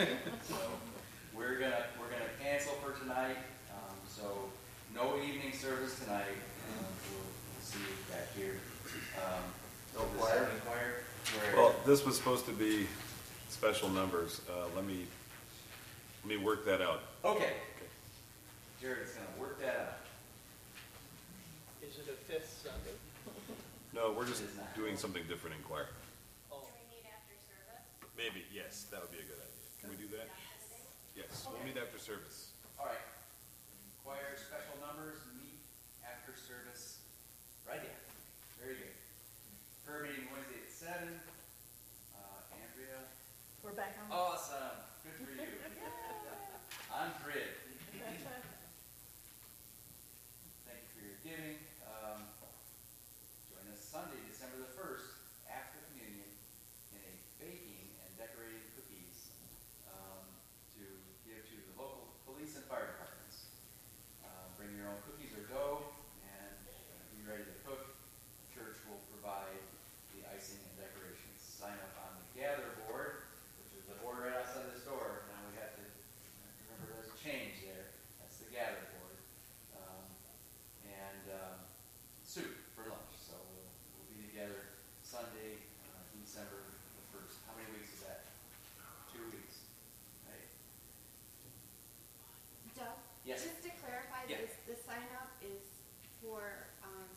ride. So we're gonna, we're gonna cancel for tonight, um, so no evening service tonight. Um, We'll we'll see you back here. Um, No choir? Choir, where- Well, this was supposed to be special numbers. Uh, let me, let me work that out. Okay. Jared's gonna work that out. Is it a fifth Sunday? No, we're just It is not. doing something different in choir. Oh, Can we meet after service? Maybe, yes, that would be a good idea. Can we do that? Yes, we'll meet after service. All right. Choir special numbers, meet after service. Right, yeah. Very good. Prayer meeting Wednesday at seven. Uh, Andrea, We're back on. awesome. Good for you. On grid. Thank you for your giving. Um, join us Sunday, December the first, after communion, in a baking and decorating cookies um, to give to the local police and fire departments. Uh, bring your own cookies or dough and uh, be ready to cook. Church will provide the icing and decorations. Sign up on the gather board, which is the board right outside this door. Now we have to remember there's a change there. That's the gather board. Um, and um, soup for lunch. So we'll, we'll be together Sunday, uh, December the first. How many weeks is that? Two weeks, right? Doug? Yes. Just to clarify, Yeah. this, the sign up is for, um,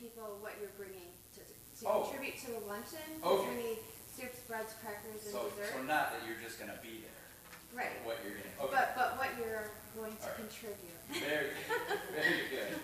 people, what you're bringing to, to Oh. contribute to the luncheon? Okay. Soups, breads, crackers, and So, dessert? so not that you're just gonna be there. Right. What you're gonna. Okay. But, but what you're going to All right. contribute. Very good. Very good.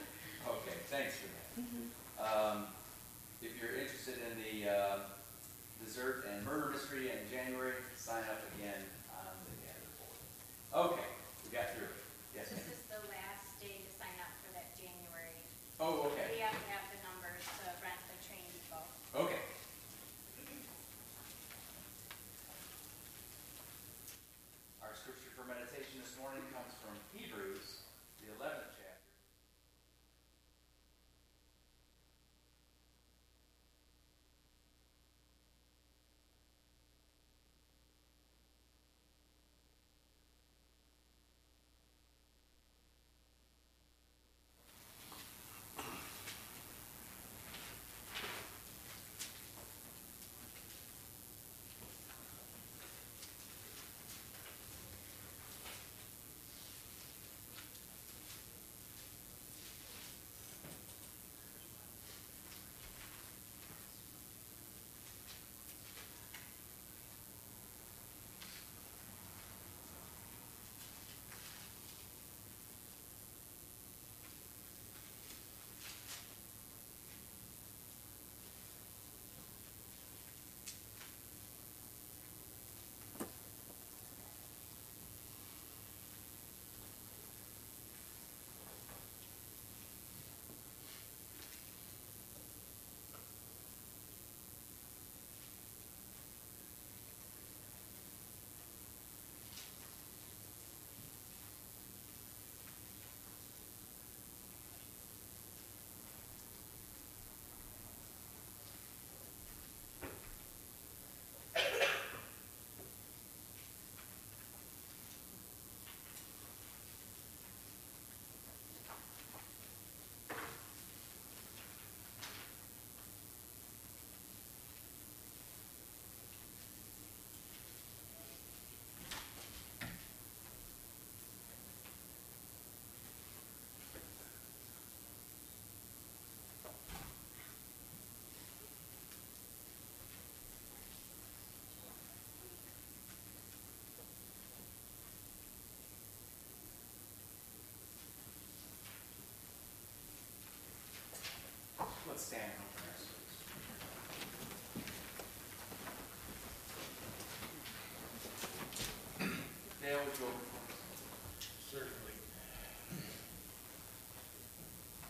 Certainly.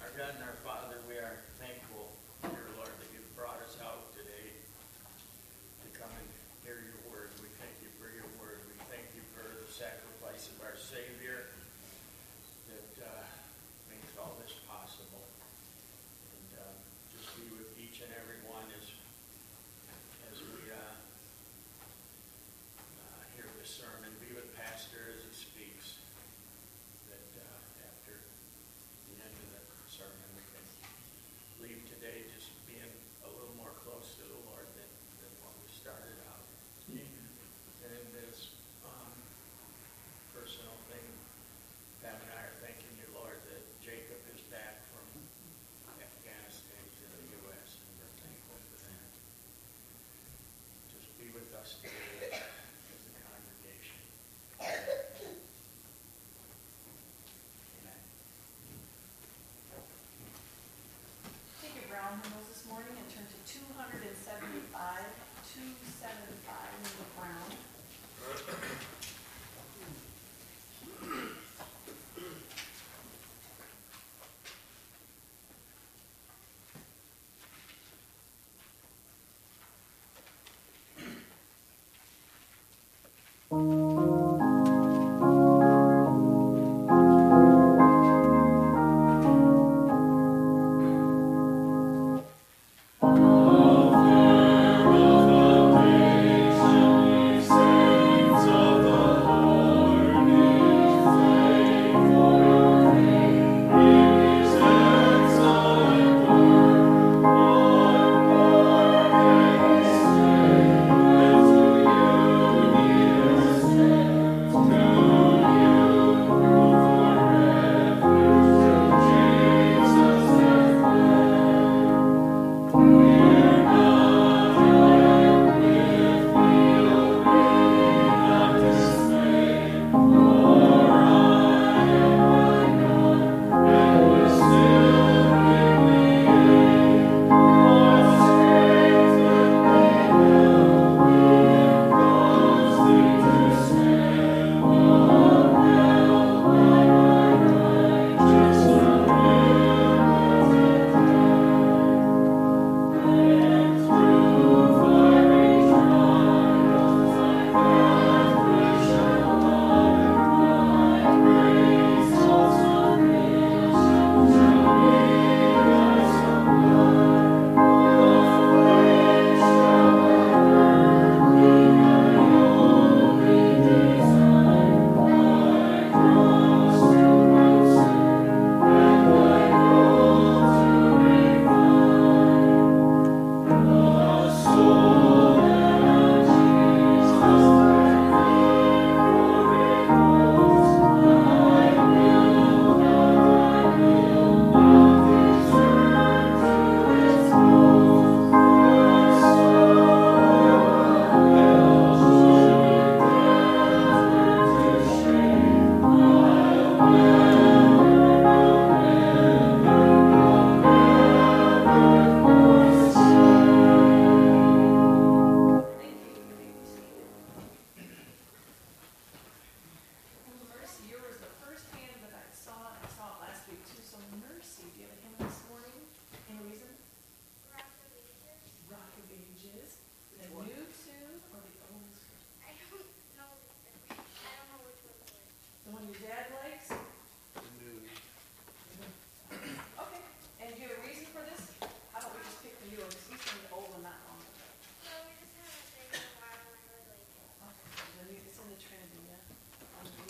Our God and our Father, we are thankful,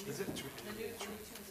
Is it The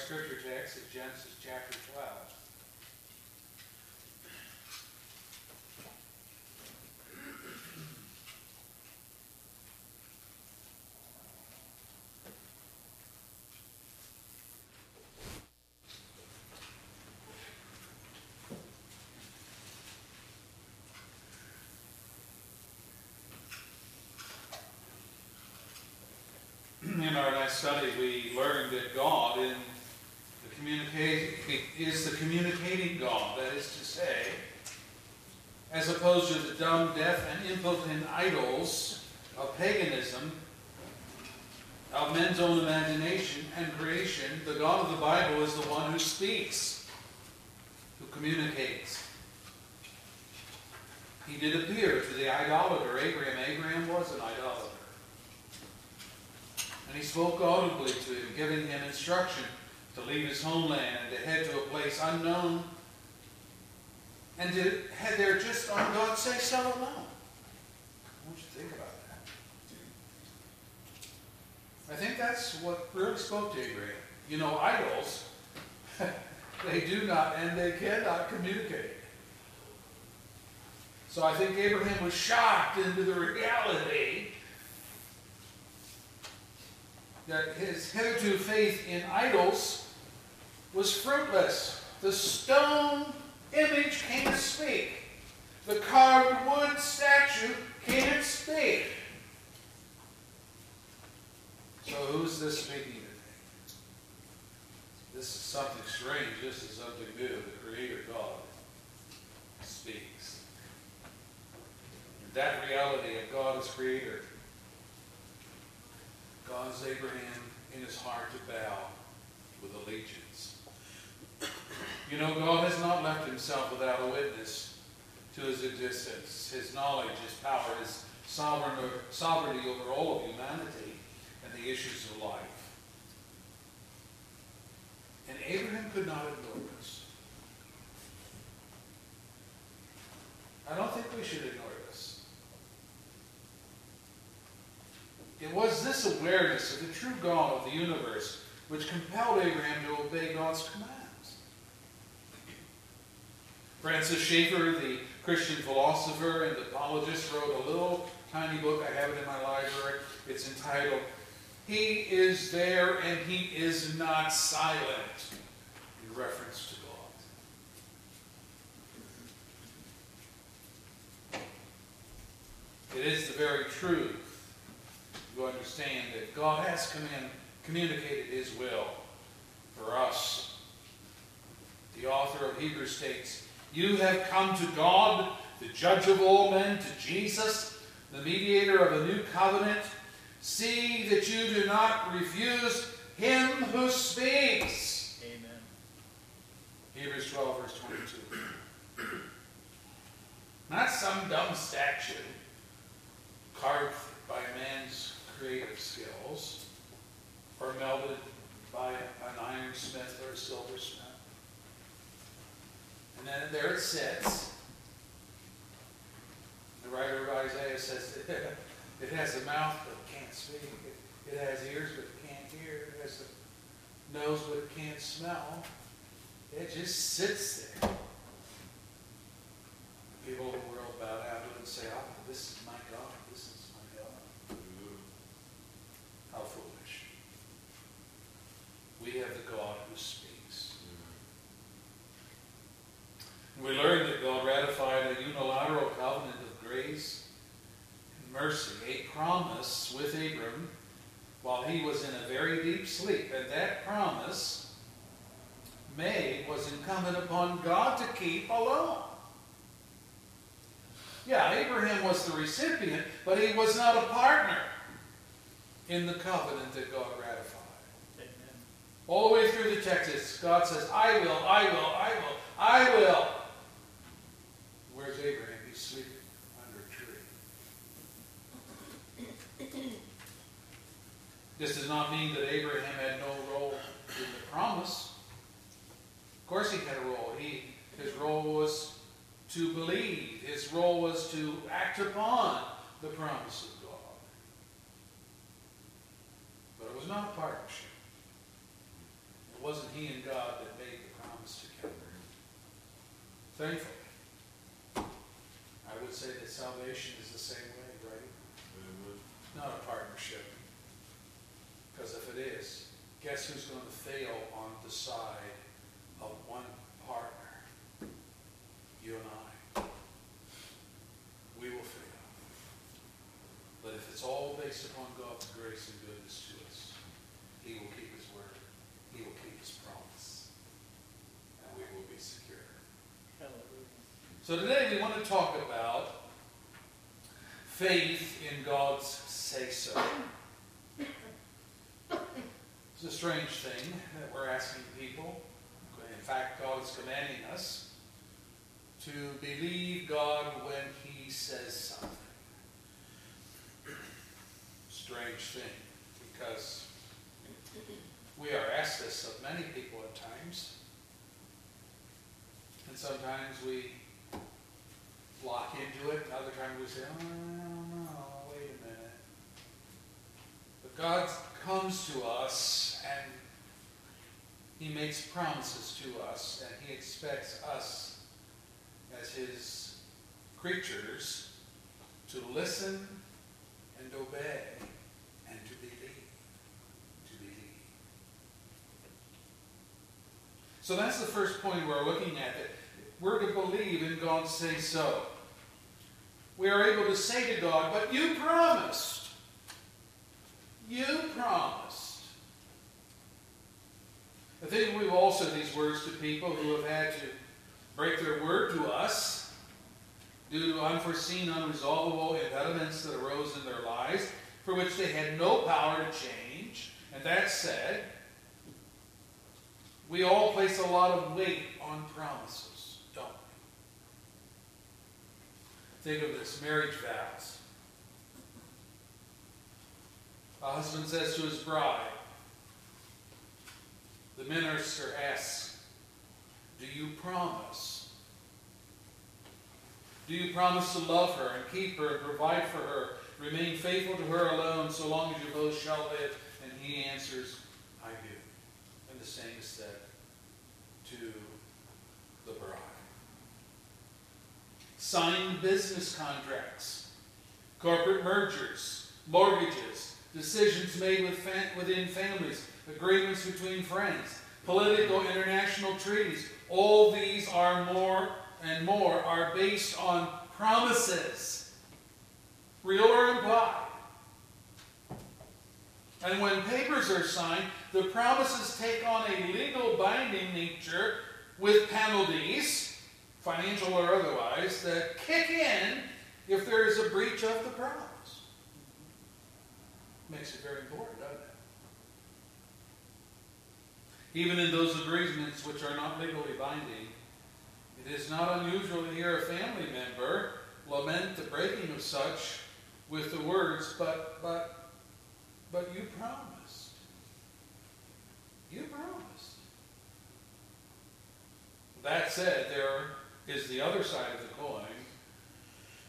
scripture text is Genesis chapter 12. In our last study, we learned that God in the communicate is the communicating God. That is to say, as opposed to the dumb, deaf, and impotent idols of paganism, of men's own imagination and creation, the God of the Bible is the one who speaks, who communicates. He did appear to the idolater Abraham. Abraham was an idolater. And he spoke audibly to him, giving him instruction to leave his homeland and to head to a place unknown and to head there just on God's say so alone. I want you to think about that. I think that's what really spoke to Abraham. You know, idols, they do not and they cannot communicate. So I think Abraham was shocked into the reality that his hitherto faith in idols was fruitless. The stone image can't speak. The carved wood statue can't speak. So who's this speaking today? This is something strange. This is something new. The Creator God speaks. That reality of God as Creator caused Abraham in his heart to bow with allegiance. You know, God has not left himself without a witness to his existence, his knowledge, his power, his sovereign, sovereignty over all of humanity and the issues of life. And Abraham could not ignore this. I don't think we should ignore this. It was this awareness of the true God of the universe which compelled Abraham to obey God's commands. Francis Schaeffer, the Christian philosopher and apologist, wrote a little tiny book. I have it in my library. It's entitled, He is There and He is Not Silent, in reference to God. It is the very truth to understand that God has command, communicated His will for us. The author of Hebrews states, You have come to God, the judge of all men, to Jesus, the mediator of a new covenant. See that you do not refuse him who speaks. Amen. Hebrews 12, verse 22. Not some dumb statue carved by a man's creative skills are melted by an ironsmith or a silversmith. And then there it sits. The writer of Isaiah says it has a mouth but can't speak. It, it has ears but it can't hear. It has a nose but it can't smell. It just sits there. People in the world bow down it and say, oh, this is my God. This is my God. How foolish. We have the God who speaks. We learned that God ratified a unilateral covenant of grace and mercy, a promise with Abram while he was in a very deep sleep. And that promise made was incumbent upon God to keep alone. Yeah, Abraham was the recipient, but he was not a partner in the covenant that God ratified. All the way through the text, God says, I will, I will, I will, I will. Where's Abraham? He's sleeping under a tree. This does not mean that Abraham had no role in the promise. Of course he had a role. He, his role was to believe. His role was to act upon the promise of God. But it was not a partnership. It wasn't he and God that made the promise to together. Thankfully, I would say that salvation is the same way, right? Mm-hmm. Not a partnership. Because if it is, guess who's going to fail on the side of one partner? You and I. We will fail. But if it's all based upon God's grace and goodness to us, He will keep His word. He will keep His promise. And we will be secure. Hallelujah. So today we want to talk about faith in God's say so. It's a strange thing that we're asking people. In fact, God is commanding us to believe God when He says something. Strange thing, because we are asked this of many people at times. And sometimes we lock into it, and other times we say, oh, no, wait a minute. But God comes to us and He makes promises to us, and He expects us as His creatures to listen and obey and to believe. To believe. So that's the first point we're looking at. That we're to believe in God's say so. We are able to say to God, but you promised. You promised. I think we've all said these words to people who have had to break their word to us due to unforeseen, unresolvable impediments that arose in their lives for which they had no power to change. And that said, we all place a lot of weight on promises, don't we? Think of this marriage vows. A husband says to his bride, the minister asks, Do you promise? Do you promise to love her and keep her and provide for her, remain faithful to her alone so long as you both shall live? And he answers, I do. And the same is said to the bride. Signed business contracts, corporate mergers, mortgages, decisions made with within families, agreements between friends, political international treaties. All these are more and more are based on promises, real or implied. And when papers are signed, the promises take on a legal binding nature with penalties, financial or otherwise, that kick in if there is a breach of the promise. Makes it very important, doesn't it? Even in those agreements which are not legally binding, it is not unusual to hear a family member lament the breaking of such with the words, but, but, but you promised. You promised. That said, there is the other side of the coin,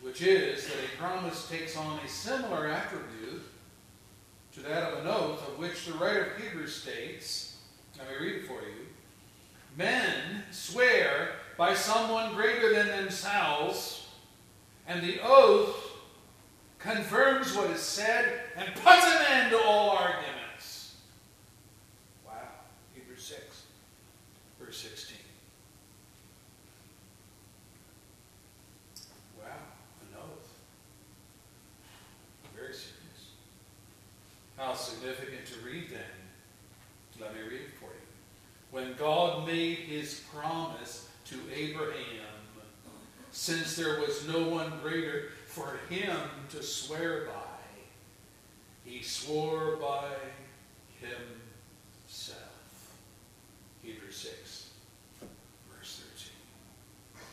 which is that a promise takes on a similar attribute to that of an oath, of which the writer of Hebrews states, let me read it for you. Men swear by someone greater than themselves, and the oath confirms what is said and puts an end to all arguments. Wow. Hebrews 6, verse 16. Wow, an oath. Very serious. How significant to read then. Let me read it for you. When God made his promise to Abraham, since there was no one greater for him to swear by, he swore by himself. Hebrews 6, verse 13.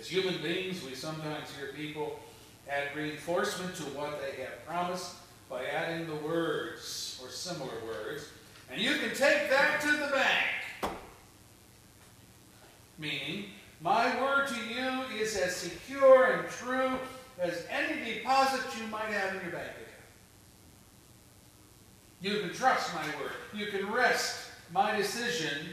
As human beings, we sometimes hear people add reinforcement to what they have promised by adding the words or similar words. And you can take that to the bank. Meaning, my word to you is as secure and true as any deposit you might have in your bank account. You can trust my word. You can rest my decision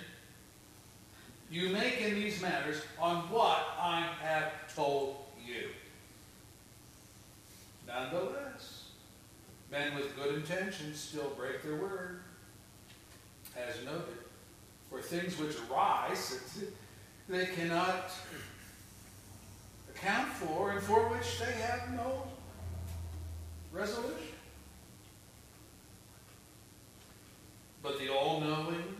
you make in these matters on what I have told you. Nonetheless, men with good intentions still break their word, as noted. For things which arise, they cannot account for and for which they have no resolution. But the all knowing,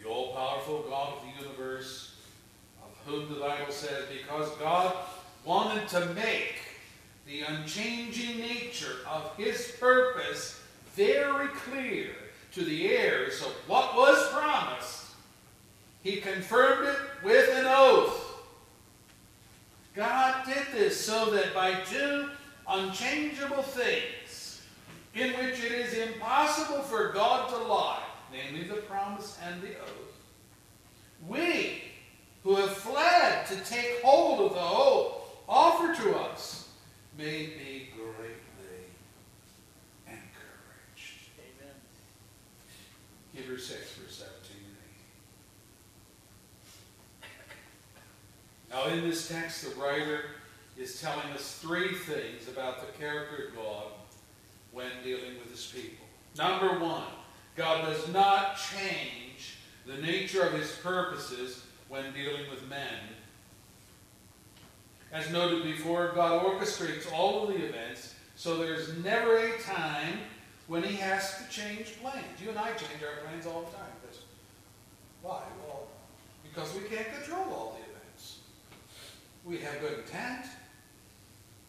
the all powerful God of the universe, of whom the Bible says, because God wanted to make the unchanging nature of his purpose very clear to the heirs of what was promised, he confirmed it with an oath. God did this so that by two unchangeable things, in which it is impossible for God to lie, namely the promise and the oath, we who have fled to take hold of the hope offered to us may be Hebrews 6, verse 17 and 18. Now, in this text, the writer is telling us three things about the character of God when dealing with his people. Number one, God does not change the nature of his purposes when dealing with men. As noted before, God orchestrates all of the events, so there's never a time when he has to change plans. You and I change our plans all the time. Because, why? Well, because we can't control all the events. We have good intent.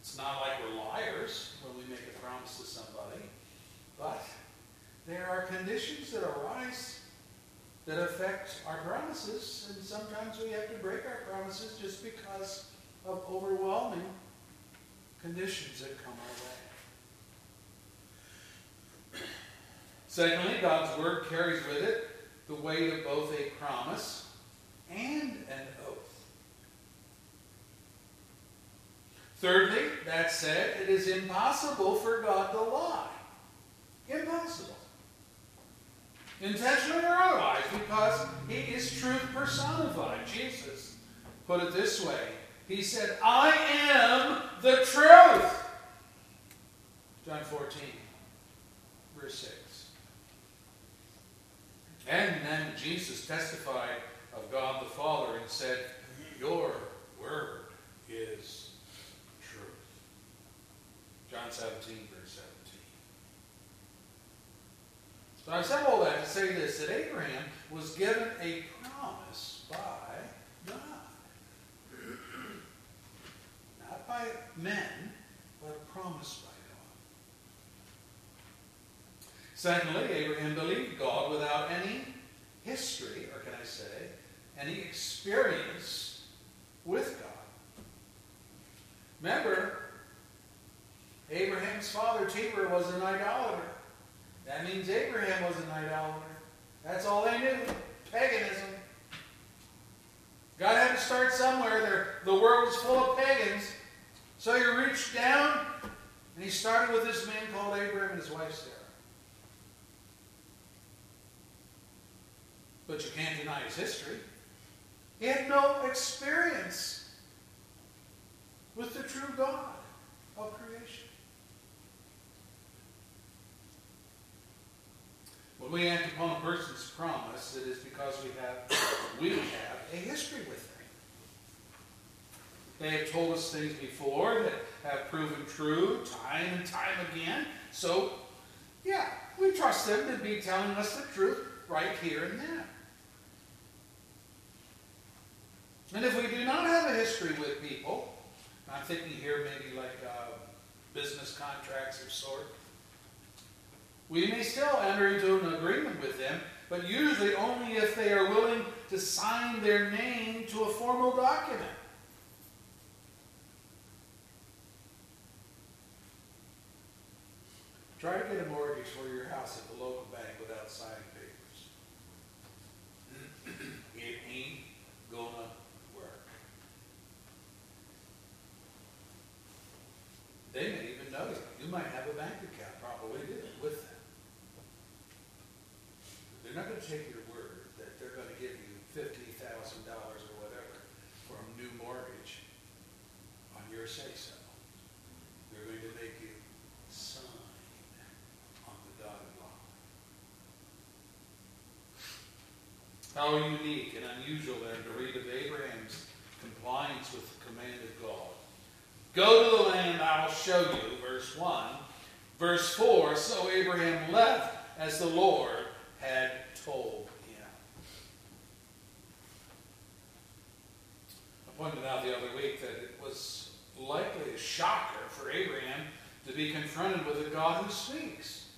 It's not like we're liars when we make a promise to somebody. But there are conditions that arise that affect our promises, and sometimes we have to break our promises just because of overwhelming conditions that come our way. Secondly, God's word carries with it the weight of both a promise and an oath. Thirdly, that said, it is impossible for God to lie. Impossible. Intentionally or otherwise, because he is truth personified. Jesus put it this way. He said, I am the truth. John 14, verse 6. And then Jesus testified of God the Father and said, Your word is truth. John 17, verse 17. So I've said all that to say this that Abraham was given a promise by God. Not by men, but a promise by God. Secondly, Abraham believed God without any history, or can I say, any experience with God. Remember, Abraham's father, Terah, was an idolater. That means Abraham was an idolater. That's all they knew paganism. God had to start somewhere. The world was full of pagans. So he reached down and he started with this man called Abraham and his wife Sarah. But you can't deny his history. He had no experience with the true God of creation. When we act upon a person's promise, it is because we have we have a history with them. They have told us things before that have proven true time and time again. So, yeah, we trust them to be telling us the truth right here and now. And if we do not have a history with people, I'm thinking here maybe like uh, business contracts of sort, we may still enter into an agreement with them, but usually only if they are willing to sign their name to a formal document. Try to get a mortgage for your house at the local bank without signing papers. it ain't gonna work. They may even know you. You might have a bank account, probably with them. they're not gonna take your word that they're gonna give you fifty thousand dollars or whatever for a new mortgage on your say-so. They're going to make you sign on the dotted line. How unique and unusual then to read of Abraham's compliance with the command of God. Go to the land I will show you, verse 1. Verse 4 So Abraham left as the Lord had told him. I pointed out the other week that it was likely a shocker for Abraham to be confronted with a God who speaks.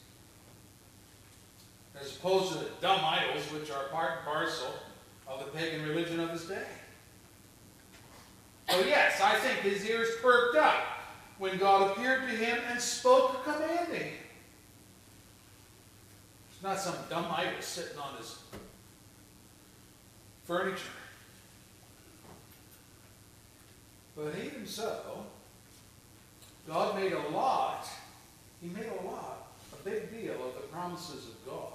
As opposed to the dumb idols which are part and parcel of the pagan religion of his day. So, yes, I think his ears perked up when God appeared to him and spoke a. It's not some dumb idol sitting on his furniture. But even so, God made a lot, He made a lot, a big deal of the promises of God.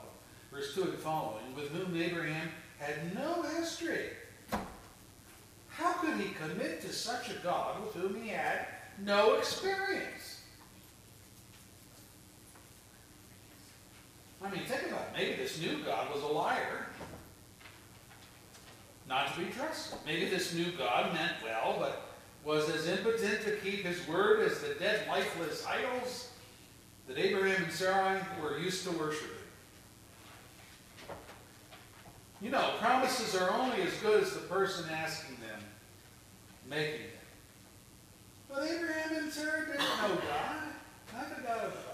Verse 2 and following, with whom Abraham had no history. How could he commit to such a God with whom he had no experience? I mean, think about it. Maybe this new God was a liar, not to be trusted. Maybe this new God meant well, but was as impotent to keep his word as the dead, lifeless idols that Abraham and Sarai were used to worshiping. You know, promises are only as good as the person asking making them. But Abraham and Sarah didn't know God, not the God of the Bible.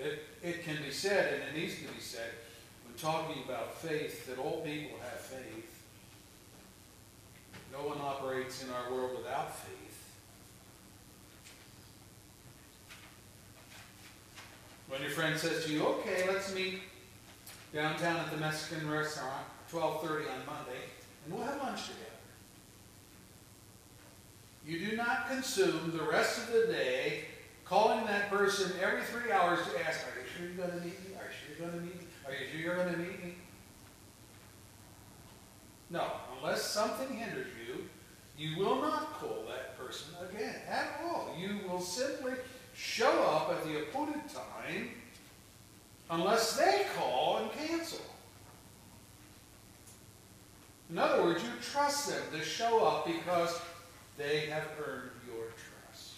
It, it can be said, and it needs to be said, when talking about faith, that all people have faith. No one operates in our world without faith. When your friend says to you, okay, let's meet downtown at the Mexican restaurant, 12.30 on Monday, and we'll have lunch together. You do not consume the rest of the day calling that person every three hours to ask, are you sure you're going to meet me? Are you sure you're going to meet me? Are you sure you're going to meet me? No, unless something hinders you, you will not call that person again at all. You will simply show up at the appointed time unless they call and cancel. In other words, you trust them to show up because they have earned your trust.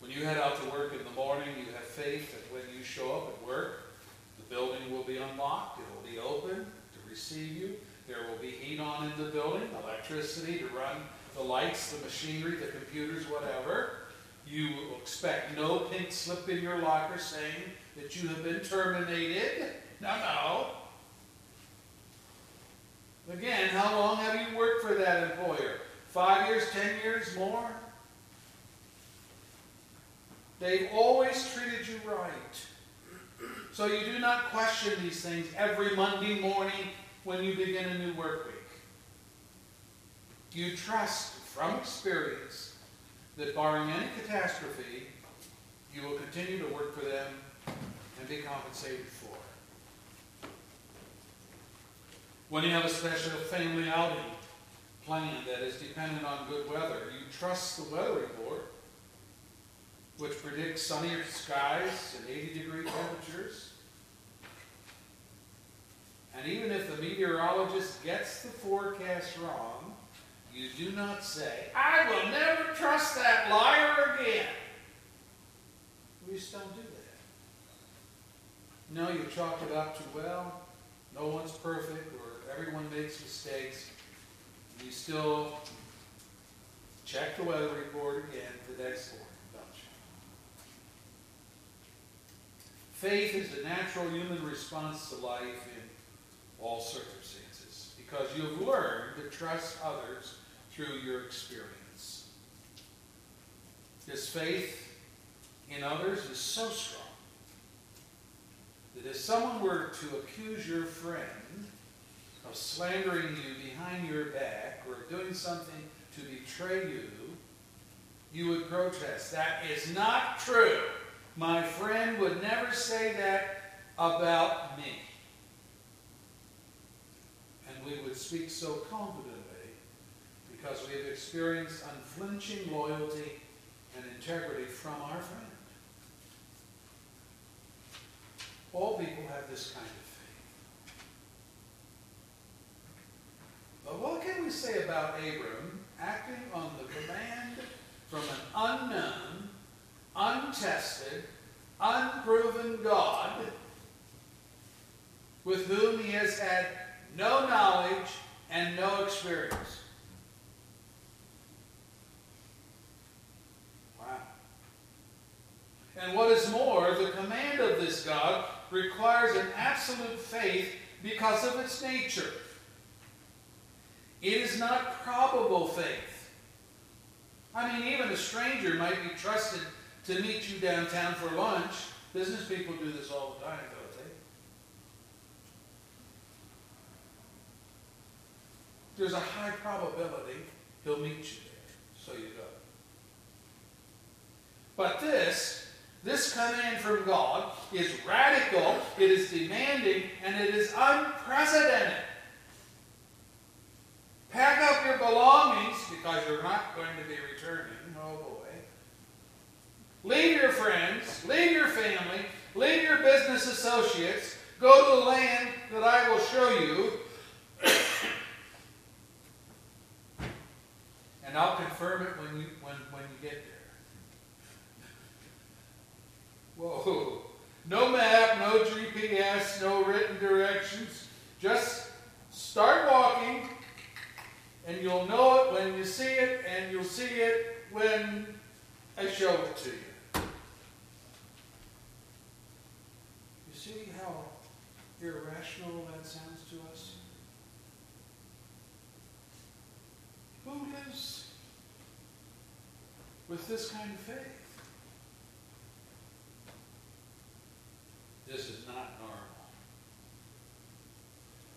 When you head out to work in the morning, you have faith that when you show up at work, the building will be unlocked, it will be open to receive you. There will be heat on in the building, electricity to run the lights, the machinery, the computers, whatever. You will expect no pink slip in your locker saying that you have been terminated. No, no. Again, how long have you worked for that employer? Five years, ten years, more? They've always treated you right. So you do not question these things every Monday morning when you begin a new work week. You trust from experience that barring any catastrophe, you will continue to work for them and be compensated for. When you have a special family outing planned that is dependent on good weather, you trust the weather report, which predicts sunnier skies and 80 degree temperatures. And even if the meteorologist gets the forecast wrong, you do not say, I will never trust that liar again. We just don't do that. No, you chalk it up well, no one's perfect or everyone makes mistakes. You still check the weather report again the next morning, don't you? Faith is a natural human response to life in all circumstances because you've learned to trust others through your experience. This faith in others is so strong that if someone were to accuse your friend of slandering you behind your back or doing something to betray you, you would protest. That is not true. My friend would never say that about me. And we would speak so confidently because we have experienced unflinching loyalty and integrity from our friend. All people have this kind of faith. But what can we say about Abram acting on the command from an unknown, untested, unproven God with whom he has had no knowledge and no experience? Wow. And what is more, the command of this God requires an absolute faith because of its nature. It is not probable faith. I mean, even a stranger might be trusted to meet you downtown for lunch. Business people do this all the time, don't they? There's a high probability he'll meet you there, so you go. But this, this command from God is radical, it is demanding, and it is unprecedented. Pack up your belongings because you're not going to be returning. Oh boy. Leave your friends, leave your family, leave your business associates, go to the land that I will show you. and I'll confirm it when you when, when you get there. Whoa. No map, no GPS, no written directions. Just start walking and you'll know it when you see it, and you'll see it when I show it to you. You see how irrational that sounds to us? Who lives with this kind of faith? This is not normal.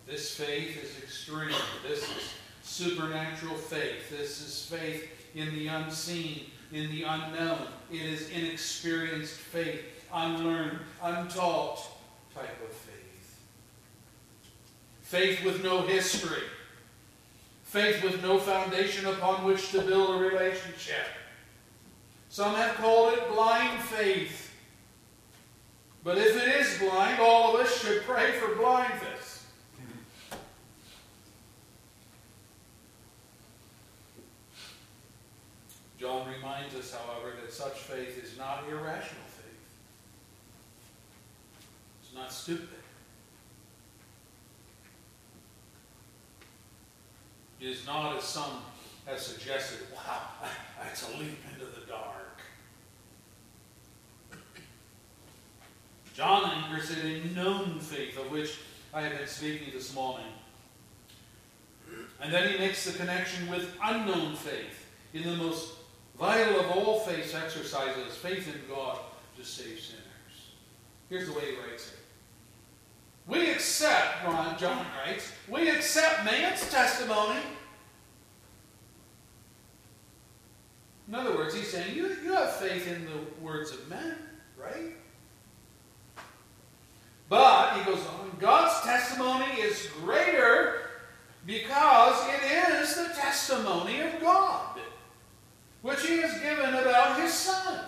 This faith is extreme. This is supernatural faith. This is faith in the unseen, in the unknown. It is inexperienced faith, unlearned, untaught type of faith. Faith with no history. Faith with no foundation upon which to build a relationship. Some have called it blind faith. But if it is blind, all of us should pray for blindness. John reminds us, however, that such faith is not irrational faith. It's not stupid. It is not, as some have suggested, wow, that's a leap into the dark. John anchors it in known faith, of which I have been speaking this morning. And then he makes the connection with unknown faith in the most vital of all faith exercises, faith in God to save sinners. Here's the way he writes it. We accept, Ron, John writes, we accept man's testimony. In other words, he's saying, you, you have faith in the words of men, right? But, he goes on, God's testimony is greater because it is the testimony of God, which he has given about his Son.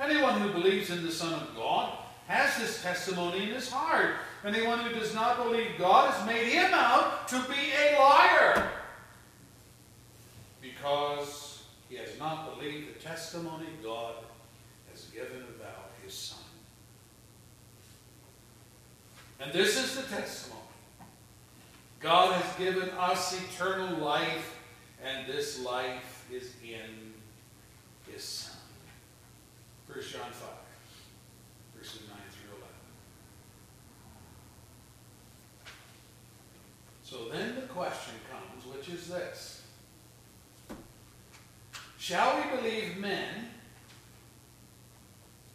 Anyone who believes in the Son of God has this testimony in his heart. Anyone who does not believe God has made him out to be a liar because he has not believed the testimony God has given about his Son. And this is the testimony. God has given us eternal life, and this life is in his Son. 1 John 5, verses 9 through 11. So then the question comes, which is this Shall we believe men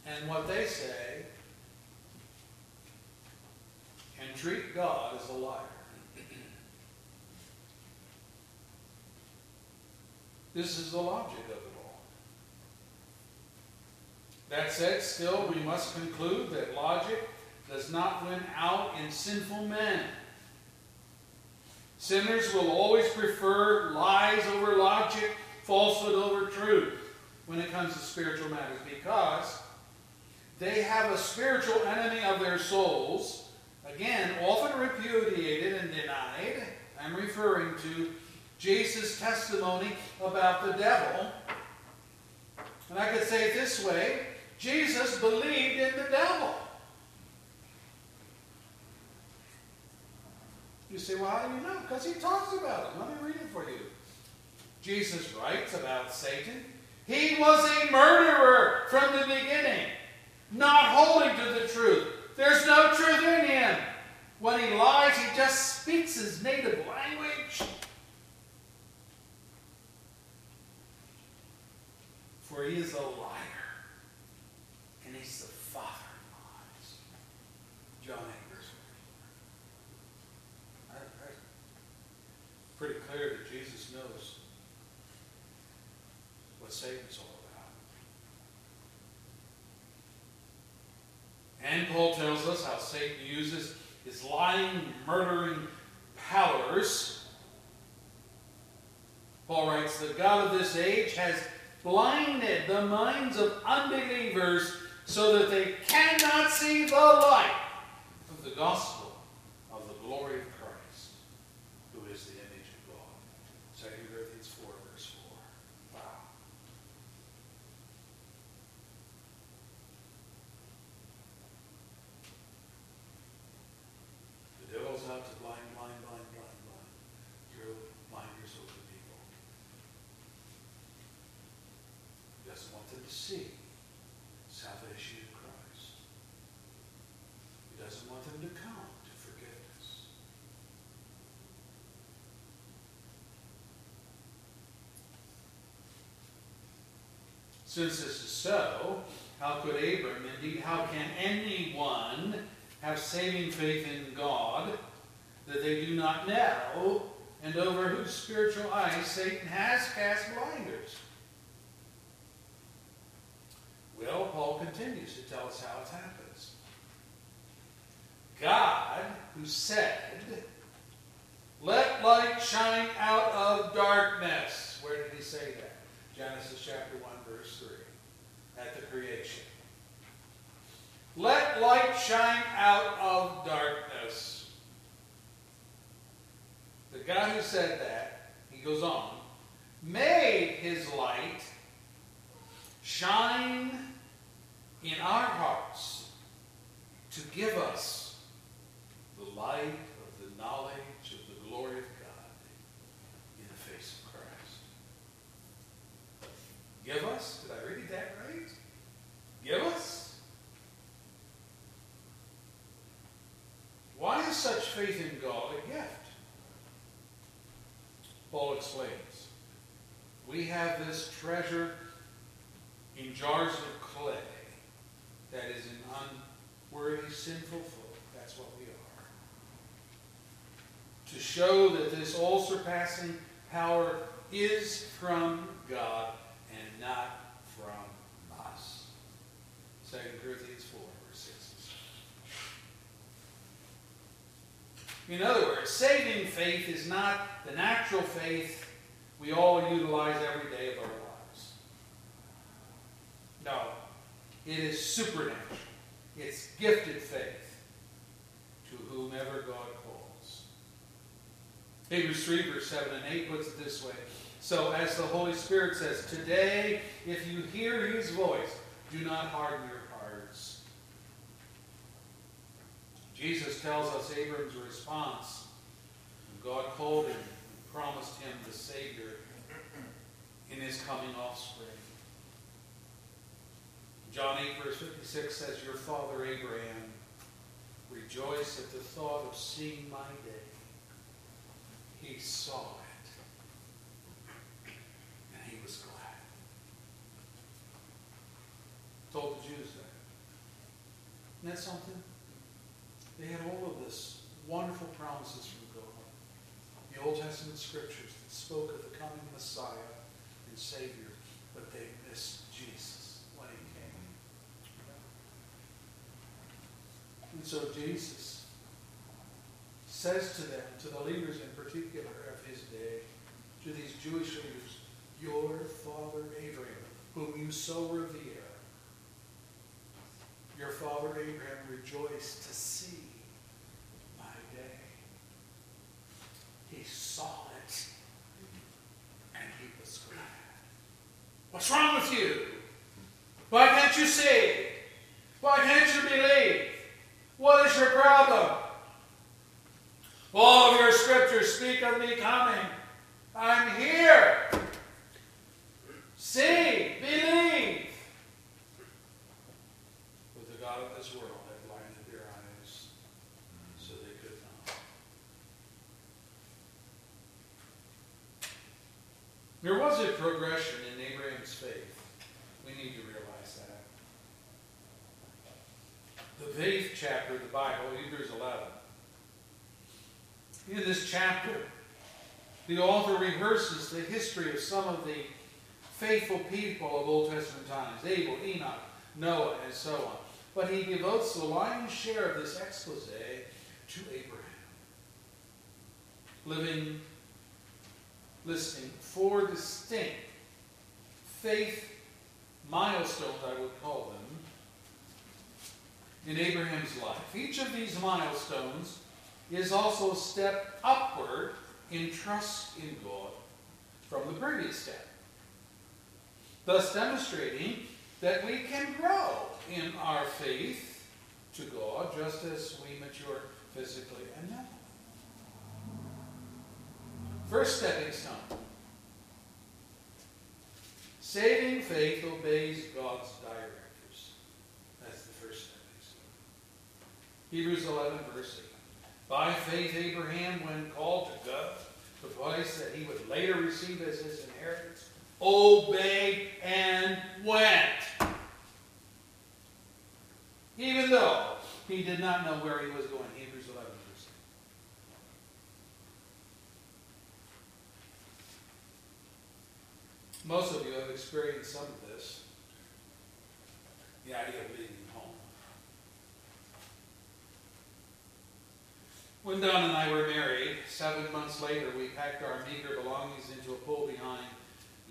and what they say and treat God as a liar? This is the logic of it all. That said, still, we must conclude that logic does not win out in sinful men. Sinners will always prefer lies over logic, falsehood over truth when it comes to spiritual matters because they have a spiritual enemy of their souls, again, often repudiated and denied. I'm referring to Jesus' testimony about the devil. And I could say it this way Jesus believed in the devil. You say, well, how do you know? Because he talks about it. Let me read it for you. Jesus writes about Satan. He was a murderer from the beginning, not holding to the truth. There's no truth in him. When he lies, he just speaks his native language. For he is a liar, and he's the father of lies. John 8, verse 44. I- I- Pretty clear that Jesus knows what Satan's all about. And Paul tells us how Satan uses his lying, murdering powers. Paul writes, The God of this age has blinded the minds of unbelievers so that they cannot see the light of the gospel of the glory of Christ, who is the image of God. 2 Corinthians 4, verse 4. Wow. The devil's out to blind, blind, blind, blind, blind. Throw blinders over people. He doesn't want them to see salvation in Christ. He doesn't want them to come to forgiveness. Since this is so, how could Abram, indeed, how can anyone have saving faith in God that they do not know and over whose spiritual eyes Satan has cast blinders? Well, Paul continues to tell us how it happens. God, who said, Let light shine out of darkness. Where did he say that? Genesis chapter 1, verse 3. At the creation. Let light shine out of darkness. The guy who said that, he goes on, made his light shine in our hearts to give us the light of the knowledge of the glory of God in the face of Christ. Give us? Did I read that right? Give us? Why is such faith in God a gift? Paul explains. We have this treasure in jars of clay that is an unworthy, sinful folk. That's what we are. To show that this all surpassing power is from God and not from us. 2 Corinthians 4, verse 6 and 7. In other words, saving faith is not the natural faith we all utilize every day of our lives. No, it is supernatural. It's gifted faith to whomever God calls. Hebrews 3, verse 7 and 8 puts it this way. So, as the Holy Spirit says, Today, if you hear his voice, do not harden your hearts. Jesus tells us Abram's response God called him and promised him the Savior in his coming offspring. John 8, verse 56 says, Your father Abraham rejoiced at the thought of seeing my day. He saw it, and he was glad. Told the Jews that. Isn't that something? They had all of this wonderful promises from God. The Old Testament scriptures that spoke of the coming Messiah and Savior, but they missed Jesus when he came. And so Jesus says to them, to the leaders in particular of his day, to these Jewish leaders, your father Abraham, whom you so revere, your father Abraham rejoiced to see my day. He saw it and he was glad. What's wrong with you? Why can't you see? Why can't you believe? What is your problem? All of your scriptures speak of me coming. I'm here. See, believe. But the God of this world had blinded their eyes so they could not. There was a progression in Abraham's faith. We need to realize that. The eighth chapter of the Bible, Hebrews 11. In this chapter, the author rehearses the history of some of the faithful people of Old Testament times Abel, Enoch, Noah, and so on. But he devotes the lion's share of this expose to Abraham. Living, listing four distinct faith milestones, I would call them, in Abraham's life. Each of these milestones is also a step upward in trust in God from the previous step, thus demonstrating that we can grow in our faith to God just as we mature physically and mentally. First stepping stone. Saving faith obeys God's directives. That's the first stepping stone. Hebrews 11, verse 8. By faith, Abraham, when called to go, the place that he would later receive as his inheritance, obeyed and went. Even though he did not know where he was going. Hebrews 11, verse 8. Most of you have experienced some of this. The idea of leaving home. When Don and I were married, seven months later, we packed our meager belongings into a pull behind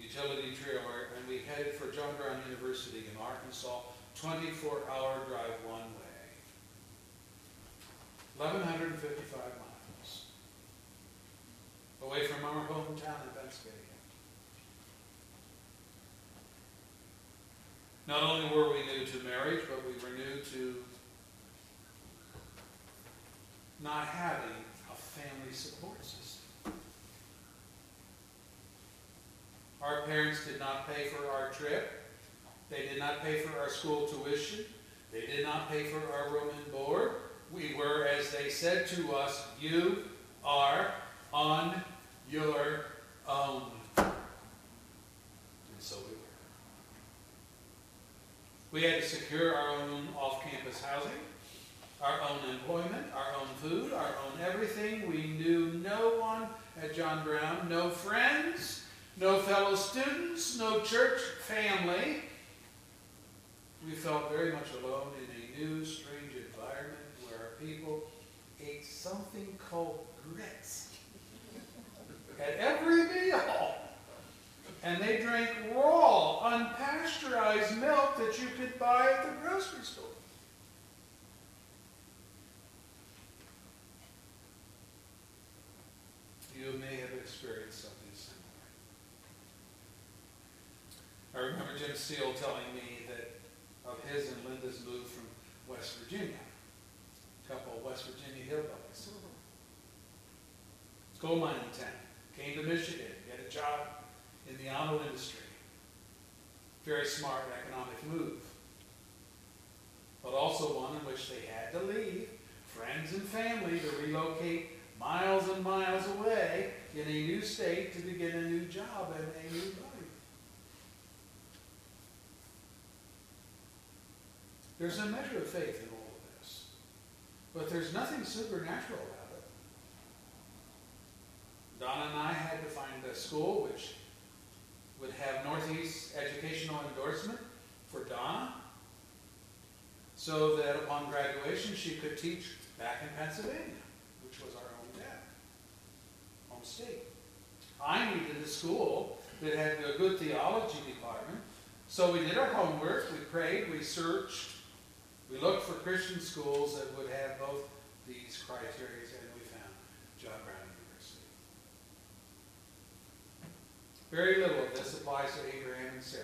utility trailer and we headed for John Brown University in Arkansas, 24 hour drive one way. 1,155 miles. Away from our hometown in Pennsylvania. Not only were we new to marriage, but we were new to not having a family support system. Our parents did not pay for our trip. They did not pay for our school tuition. They did not pay for our room and board. We were, as they said to us, you are on your own. And so we were. We had to secure our own off campus housing, our own employment, our own food, our own everything. We knew no one at John Brown, no friends, no fellow students, no church family. We felt very much alone in a new, strange environment where our people ate something called grits at every meal. And they drank raw, unpasteurized milk that you could buy at the grocery store. You may have experienced something similar. I remember Jim Steele telling me that of his and Linda's move from West Virginia, a couple of West Virginia hillbillies. Coal mining town, came to Michigan, get a job in the auto industry. Very smart economic move. But also one in which they had to leave friends and family to relocate miles and miles away in a new state to begin a new job and a new life. There's a measure of faith in all of this, but there's nothing supernatural about it. Donna and I had to find a school which would have Northeast educational endorsement for Donna, so that upon graduation she could teach back in Pennsylvania, which was our hometown, home state. I needed a school that had a good theology department, so we did our homework, we prayed, we searched, we looked for Christian schools that would have both these criteria, and we found John Brown University. Very little of this applies to Abraham and Sarah.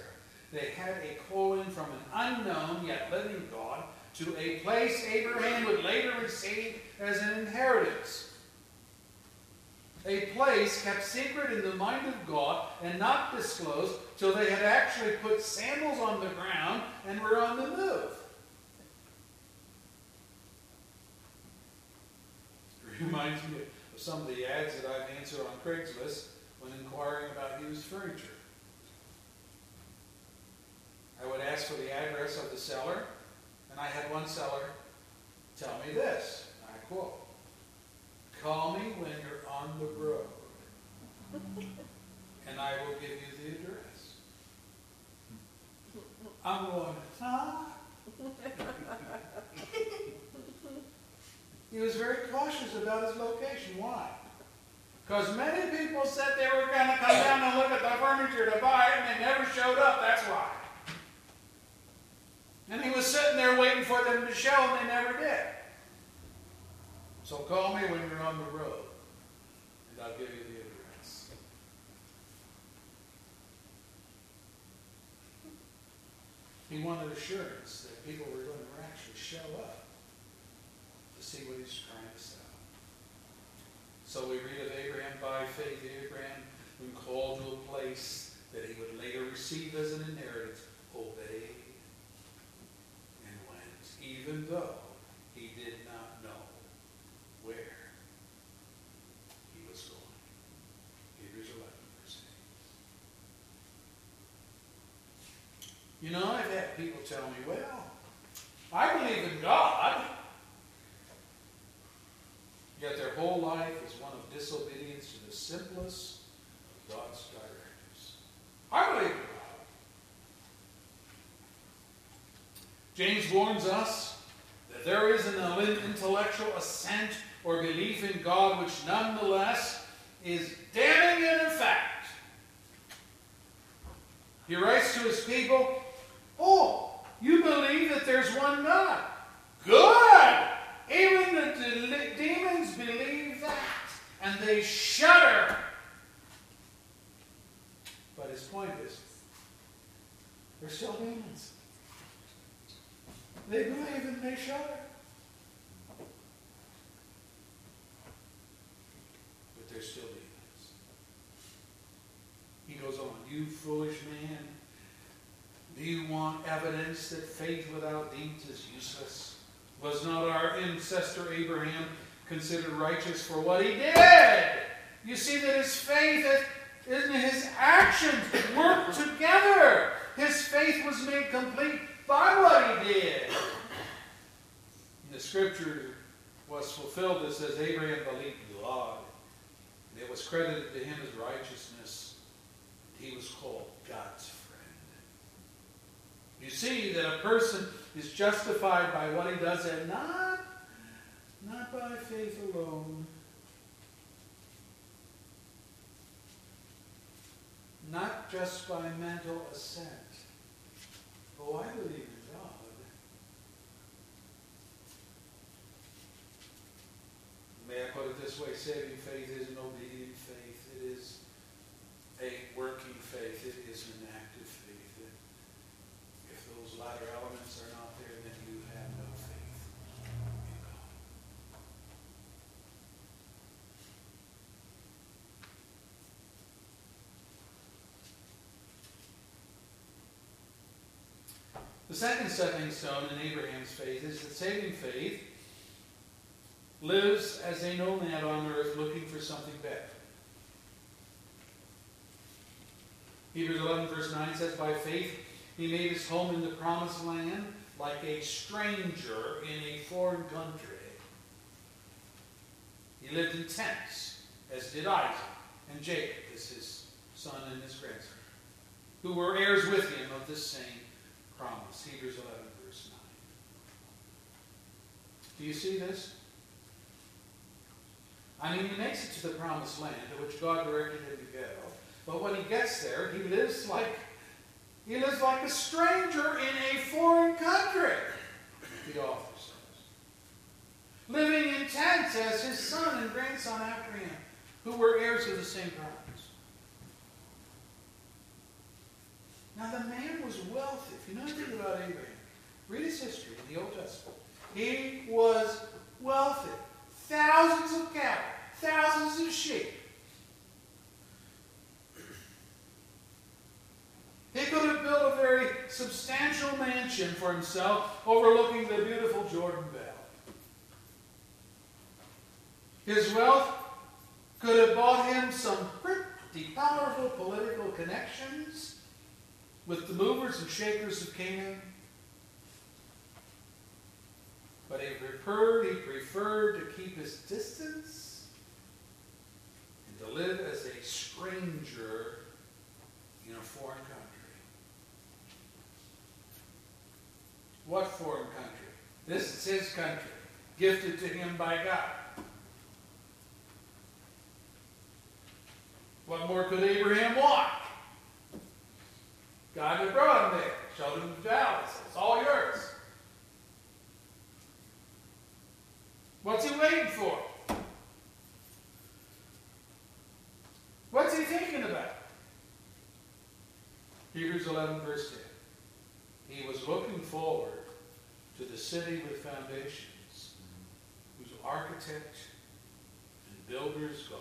They had a calling from an unknown yet living God to a place Abraham would later receive as an inheritance. A place kept secret in the mind of God and not disclosed till they had actually put sandals on the ground and were on the move. It reminds me of some of the ads that I've answered on Craigslist when inquiring about used furniture. I would ask for the address of the seller, and I had one seller tell me this. I quote, Call me when you're on the road, and I will give you the address. I'm going, huh? he was very cautious about his location. Why? Because many people said they were going to come down and look at the furniture to buy it, and they never showed up. That's why. And he was sitting there waiting for them to show, and they never did. So call me when you're on the road, and I'll give you the address. He wanted assurance that people were going to actually show up to see what he's trying. So we read of Abraham by faith, Abraham, when called to a place that he would later receive as an inheritance, obeyed and went, even though he did not know where he was going. Hebrews 11, verse 8. You know, I've had people tell me, well, I believe in God. Yet their whole life is one of disobedience to the simplest of God's directives. I believe in God. James warns us that there is an intellectual assent or belief in God which nonetheless is damning in fact. He writes to his people, Oh, you believe that there's one God. Good! Even the de- demons believe that, and they shudder. But his point is, they're still demons. They believe and they shudder. But they're still demons. He goes on, You foolish man, do you want evidence that faith without deeds is useless? Was not our ancestor Abraham considered righteous for what he did? You see that his faith and his actions worked together. His faith was made complete by what he did. And the scripture was fulfilled that says Abraham believed in God. And it was credited to him as righteousness. He was called God's friend. You see that a person is justified by what he does and not, not by faith alone. Not just by mental assent. Oh, I believe in God. May I put it this way? Saving faith is an obedient faith. It is a working faith. It is an active faith. If those latter elements are not there, then you have no faith in God. The second stepping stone in Abraham's faith is that saving faith lives as a nomad on earth looking for something better. Hebrews 11, verse 9 says, By faith he made his home in the promised land like a stranger in a foreign country. He lived in tents, as did Isaac and Jacob, as his son and his grandson. who were heirs with him of the same promise. Hebrews 11, verse 9. Do you see this? I mean, he makes it to the promised land to which God directed him to go. But when he gets there, he lives like he lives like a stranger in a foreign country, the author says. Living in tents as his son and grandson after him, who were heirs of the same promise. Now the man was wealthy. If you know anything about Abraham, read his history in the Old Testament. He was wealthy. Thousands of cattle, thousands of sheep. He could have built a very substantial mansion for himself overlooking the beautiful Jordan Valley. His wealth could have bought him some pretty powerful political connections with the movers and shakers of Canaan. But he preferred, he preferred to keep his distance and to live as a stranger in a foreign country. What foreign country? This is his country, gifted to him by God. What more could Abraham want? God had brought him there, showed him the valley, It's all yours. What's he waiting for? What's he thinking about? Hebrews 11, verse 10. He was looking forward to the city with foundations, whose architect and builder is God.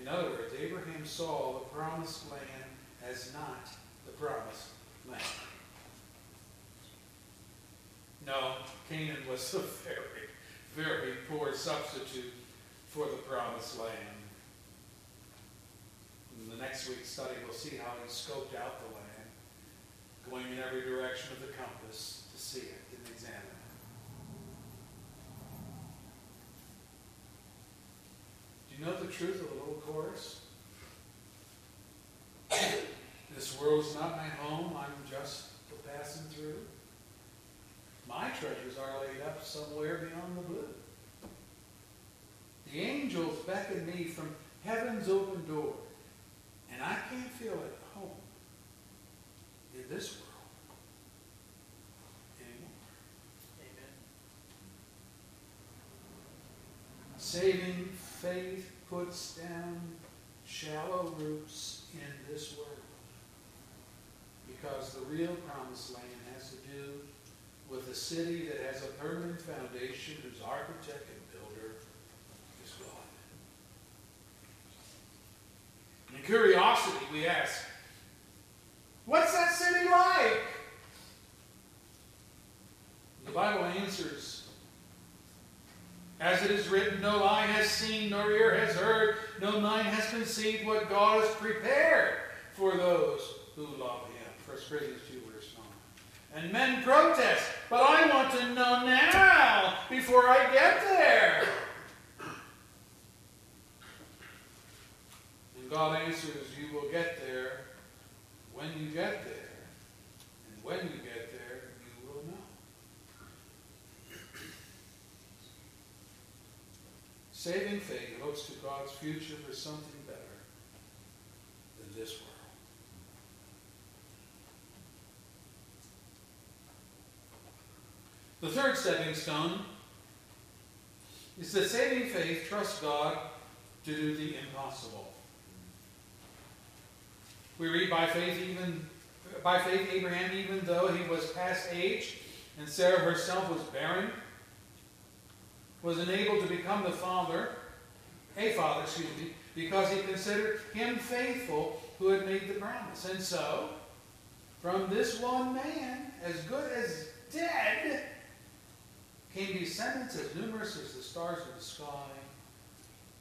In other words, Abraham saw the promised land as not the promised land. No, Canaan was a very, very poor substitute for the promised land. In the next week's study, we'll see how he scoped out the land, going in every direction of the compass to see it and examine it. Do you know the truth of the little chorus? This world is not my home, I'm just passing through. My treasures are laid up somewhere beyond the blue. The angels beckon me from heaven's open door, and I can't feel at home in this world. Amen. Saving faith puts down shallow roots in this world. Because the real promised land has to do with a city that has a permanent foundation whose architect and builder is God. In curiosity, we ask, what's that city like? The Bible answers, as it is written, no eye has seen, nor ear has heard, no mind has conceived what God has prepared for those who love him. 1 Corinthians 2, verse 9. And men protest, but I want to know now before I get there. And God answers, You will get there when you get there. And when you get there, you will know. Saving faith looks to God's future for something better than this world. The third stepping stone is that saving faith trusts God to do the impossible. We read by faith even by faith Abraham, even though he was past age and Sarah herself was barren, was enabled to become the father, a father, excuse me, because he considered him faithful who had made the promise. And so, from this one man, as good as dead, came descendants as numerous as the stars of the sky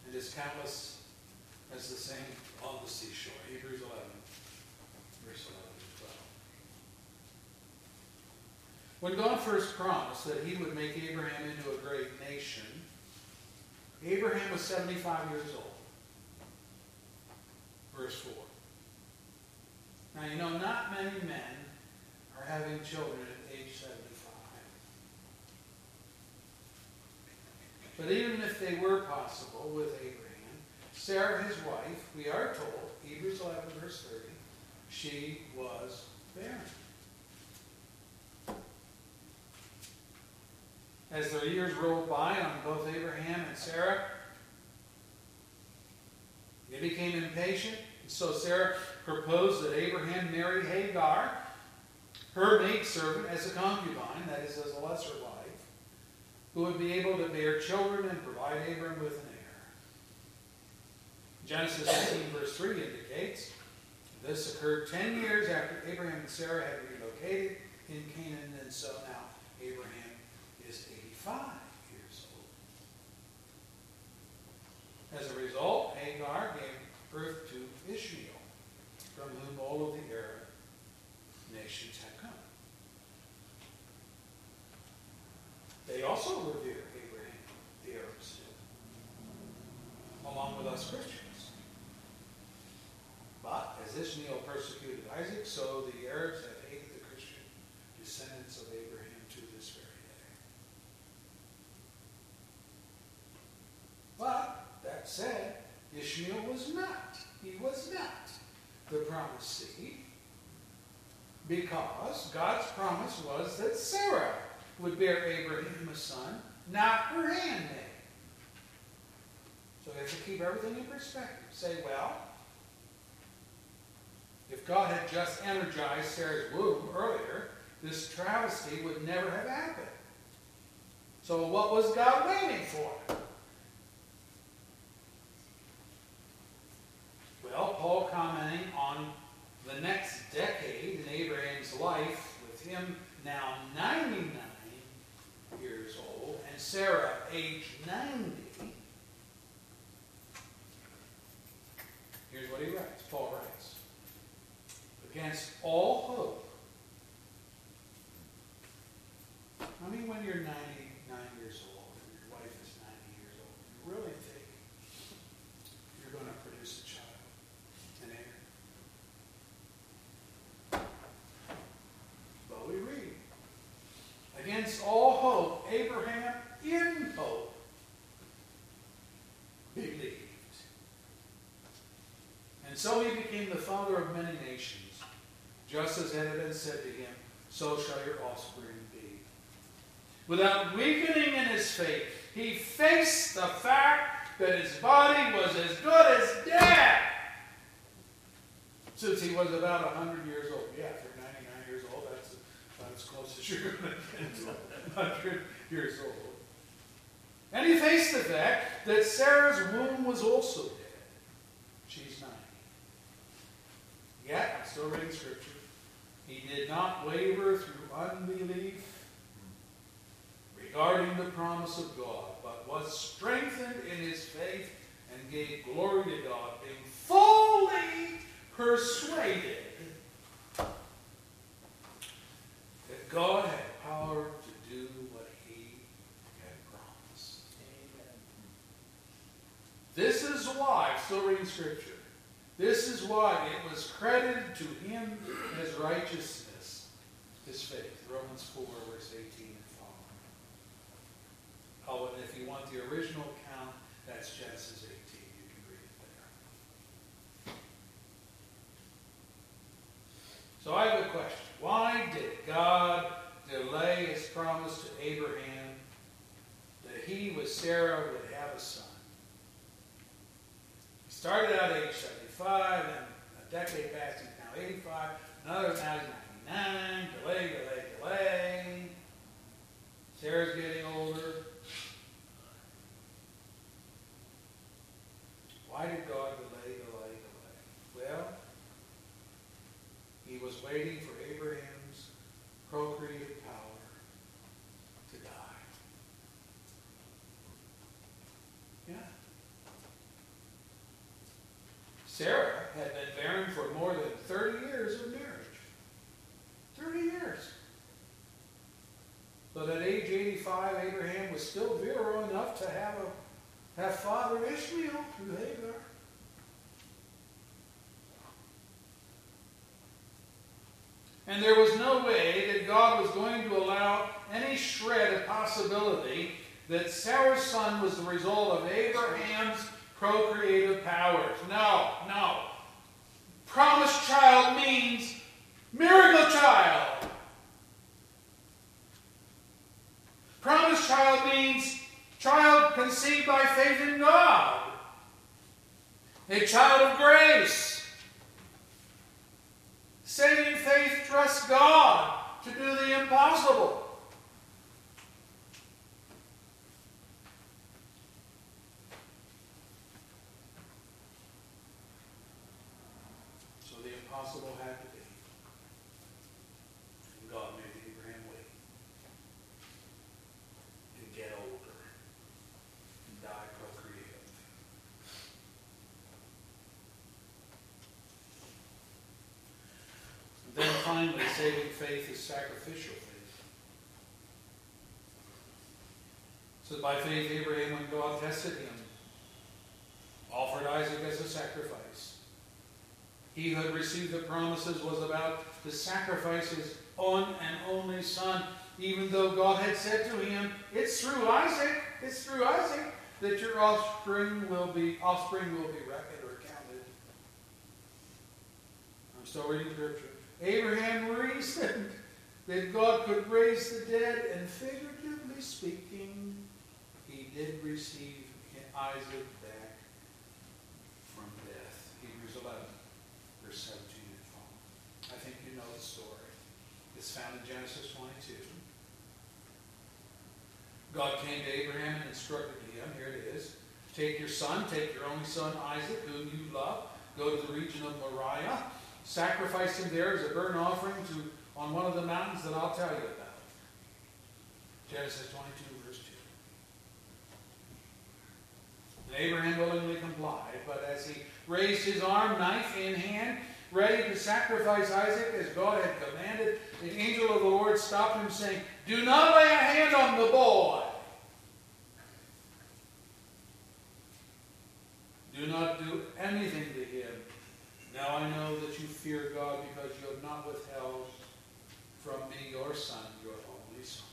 and as countless as the sand on the seashore. Hebrews 11, verse 11 to 12. When God first promised that he would make Abraham into a great nation, Abraham was 75 years old. Verse 4. Now, you know, not many men are having children at age 75. But even if they were possible with Abraham, Sarah, his wife, we are told, Hebrews 11, verse 30, she was barren. As their years rolled by on both Abraham and Sarah, they became impatient. So Sarah proposed that Abraham marry Hagar, her maidservant, as a concubine, that is, as a lesser wife, who would be able to bear children and provide Abraham with an heir. Genesis 18, verse 3 indicates this occurred 10 years after Abraham and Sarah had relocated in Canaan, and so now Abraham is 85 years old. As a result, Hagar gave birth to Ishmael, from whom all of the Arab nations had come. They also revere Abraham, the Arabs along with us Christians. But as Ishmael persecuted Isaac, so the Arabs have hated the Christian descendants of Abraham to this very day. But that said, Ishmael was not. He was not the promised seed because God's promise was that Sarah would bear Abraham a son, not her handmaid. So we have to keep everything in perspective. Say, well, if God had just energized Sarah's womb earlier, this travesty would never have happened. So what was God waiting for? Well, Paul commenting on the next decade in Abraham's life, with him now 99 years old and Sarah age 90. Here's what he writes. Paul writes. Against all hope. I mean, when you're 99 years old and your wife is 90 years old, you really think you're going to produce a child, an heir. But we read, against all hope, Abraham in hope believed. And so he became the father of many nations, just as it had been said to him, so shall your offspring be. Without weakening in his faith, he faced the fact that his body was as good as dead since he was about 100 years old. Yeah, if you're 99 years old, that's about as close as you're going to get to 100 years old. And he faced the fact that Sarah's womb was also I'm still reading scripture. He did not waver through unbelief regarding the promise of God, but was strengthened in his faith and gave glory to God, being fully persuaded that God had power to do what he had promised. This is why, still reading scripture, this is why it was credited to him as righteousness, his faith. Romans 4, verse 18 and following. Oh, and if you want the original count, that's Genesis 18. You can read it there. So I have a question. Why did God delay his promise to Abraham that he with Sarah would have a son? He started out age 75, and a decade passed, he's now 85, another now he's 99, delay, delay, delay. Sarah's getting older. Why did God delay, delay, delay? Well, he was waiting for Abraham's procreative power to die. Yeah. Sarah had been barren for more than 30 years of marriage. 30 years. But at age 85, Abraham was still virile enough to have a have father Ishmael through Hagar. And there was no way that God was going to allow any shred of possibility that Sarah's son was the result of Abraham's procreative powers. No, no. Promised child means miracle child. Promised child means child conceived by faith in God. A child of grace. Saving faith trusts God to do the impossible. So the impossible had to be. And God made Abraham wait. And get older. And die procreative. Then finally, saving faith is sacrificial faith. So by faith, Abraham, when God tested him, offered Isaac as a sacrifice. He who had received the promises was about to sacrifice his own and only son, even though God had said to him, It's through Isaac, it's through Isaac that your offspring will be offspring will be reckoned or counted. I'm still reading scripture. Abraham reasoned that God could raise the dead, and figuratively speaking, he did receive Isaac back from death. Hebrews 11, verse 17 and following. I think you know the story. It's found in Genesis 22. God came to Abraham and instructed him, here it is, take your son, take your only son Isaac, whom you love, go to the region of Moriah, sacrifice him there as a burnt offering to, on one of the mountains that I'll tell you about. Genesis 22, verse 2. And Abraham willingly complied, but as he raised his arm, knife in hand, ready to sacrifice Isaac as God had commanded, the angel of the Lord stopped him, saying, Do not lay a hand on the boy. Do not do anything to him. Now I know that fear God because you have not withheld from me your son, your only son.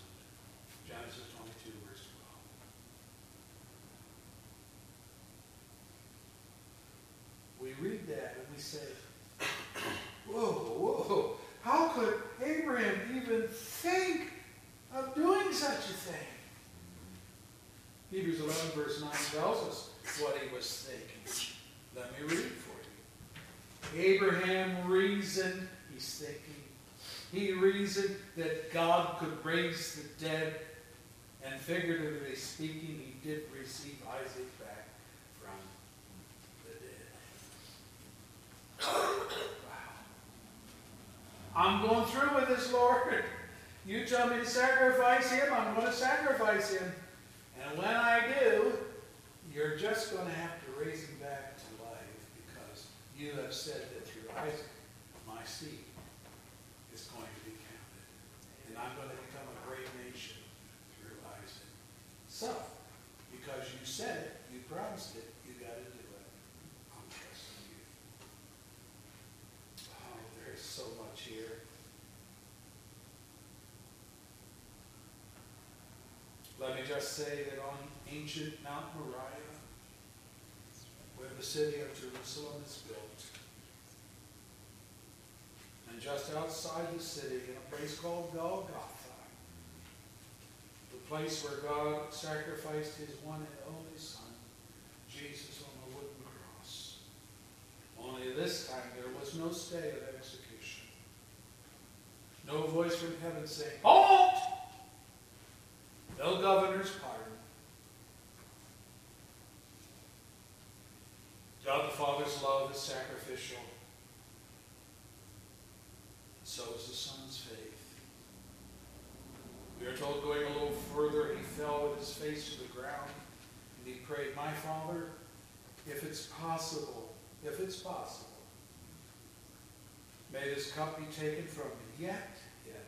Genesis 22, verse 12. We read that and we say, whoa, whoa, how could Abraham even think of doing such a thing? Hebrews 11, verse 9 tells us what he was thinking. Let me read. Abraham reasoned, he's thinking, he reasoned that God could raise the dead, and figuratively speaking, he did receive Isaac back from the dead. I'm going through with this, Lord. You tell me to sacrifice him, I'm going to sacrifice him. And when I do, you're just going to have to raise him back you have said that through Isaac, my seed is going to be counted. And I'm going to become a great nation through Isaac. So, because you said it, you promised it, you got to do it. I'm trusting you. Oh, there's so much here. Let me just say that on ancient Mount Moriah, the city of Jerusalem is built, and just outside the city, in a place called Golgotha, the place where God sacrificed his one and only Son, Jesus, on the wooden cross. Only this time there was no stay of execution. No voice from heaven saying, Halt! No governor's pardon. God the Father's love is sacrificial. So is the Son's faith. We are told going a little further, he fell with his face to the ground and he prayed, My Father, if it's possible, if it's possible, may this cup be taken from me. Yet, yet,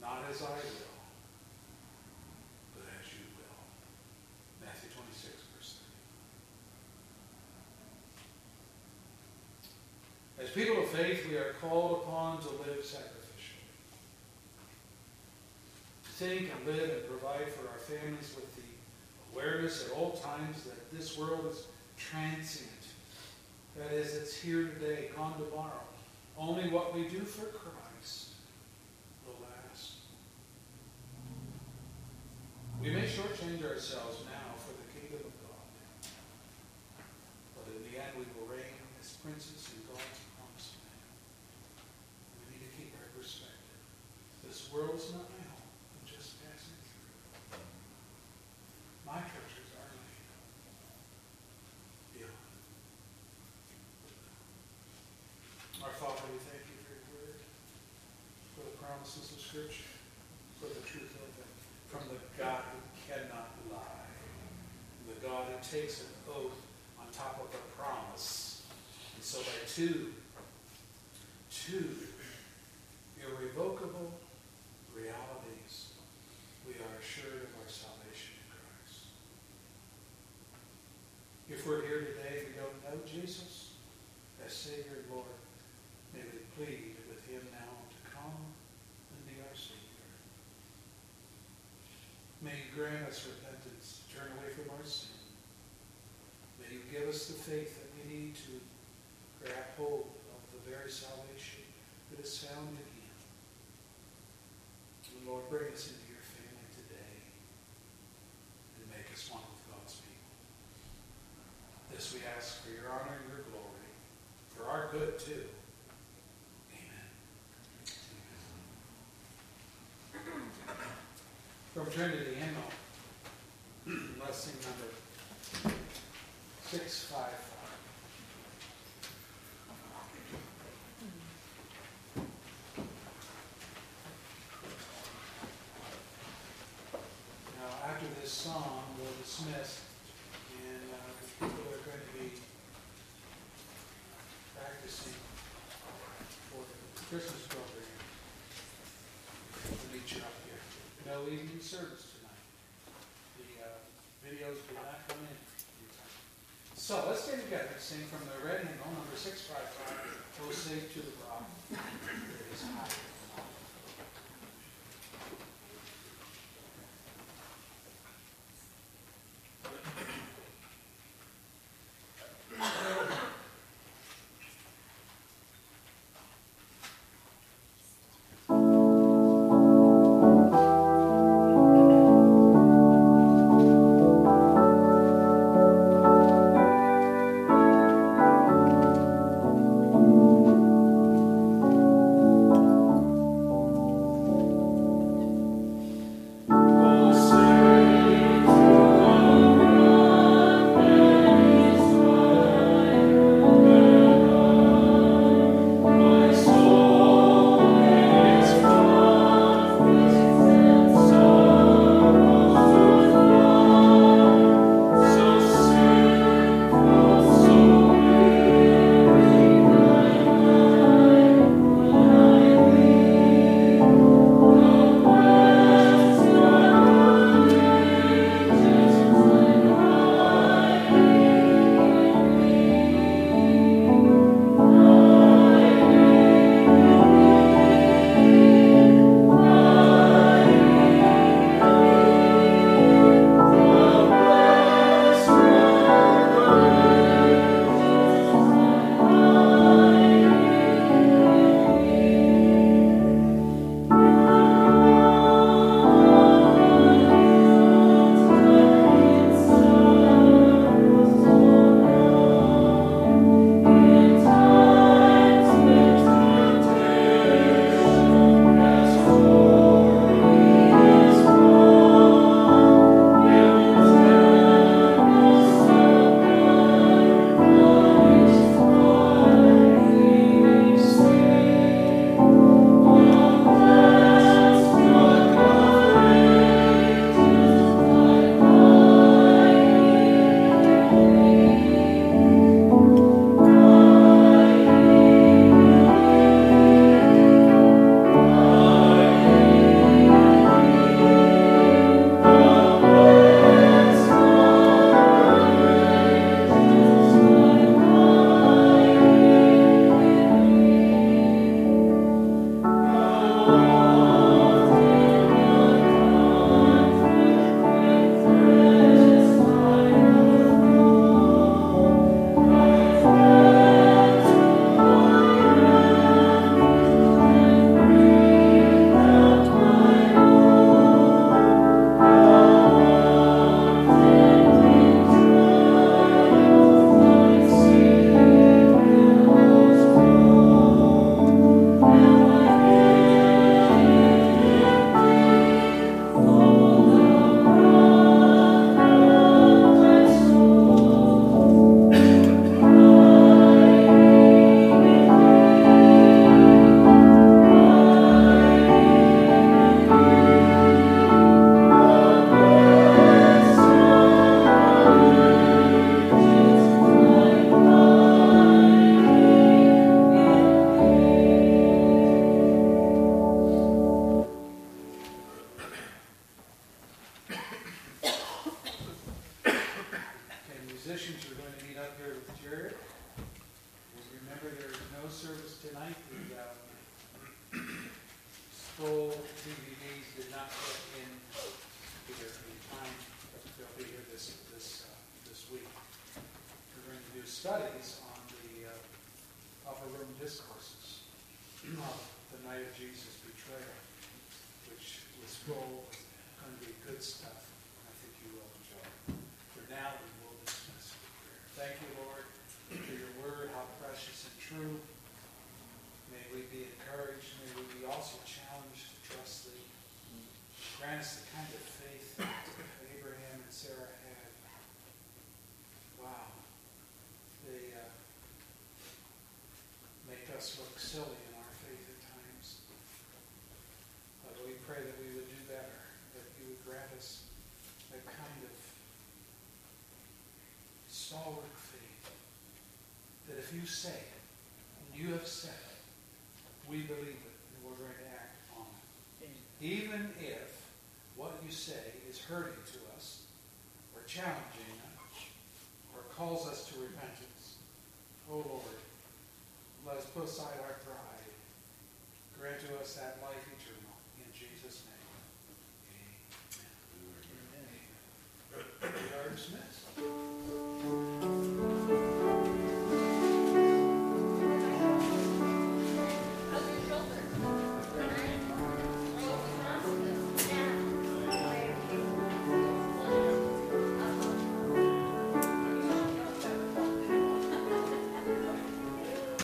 not as I will, but as you will. Matthew 26, verse 30. As people of faith, we are called upon to live sacrificially. Think and live and provide for our families with the awareness at all times that this world is transient. That is, it's here today, gone tomorrow. Only what we do for Christ will last. We may shortchange ourselves now for the kingdom of God. But in the end, we will reign as princes in God's promised land. We need to keep our perspective. This world is not my home. I'm just passing through. My treasures are laid beyond. Our Father, we thank you for your word, for the promises of Scripture, for the truth of them, from the God who cannot lie, the God who takes an oath on top of a promise. And so by two irrevocable realities, we are assured of our salvation in Christ. If we're here today and we don't know Jesus as Savior and Lord, may we plead with him now to come and be our Savior. May you grant us repentance, turn away from our sin. May you give us the faith that we need to grab hold of the very salvation that is found in him. And Lord, bring us into your family today and make us one with God's people. This we ask for your honor and your glory, for our good too. Amen. From Trinity Hymnal, lesson number six five five. Now, after this song, we'll dismiss, and uh, people are going to be practicing for the Christmas program. We'll meet you up here. No evening service tonight. The uh, videos did not come in. So let's get together, sing from the red hymnal, number six five five, "O Safe to the Rock." It is high. you say it, you have said it, we believe it, and we're going to act on it. Even if what you say is hurting to us, or challenging us, or calls us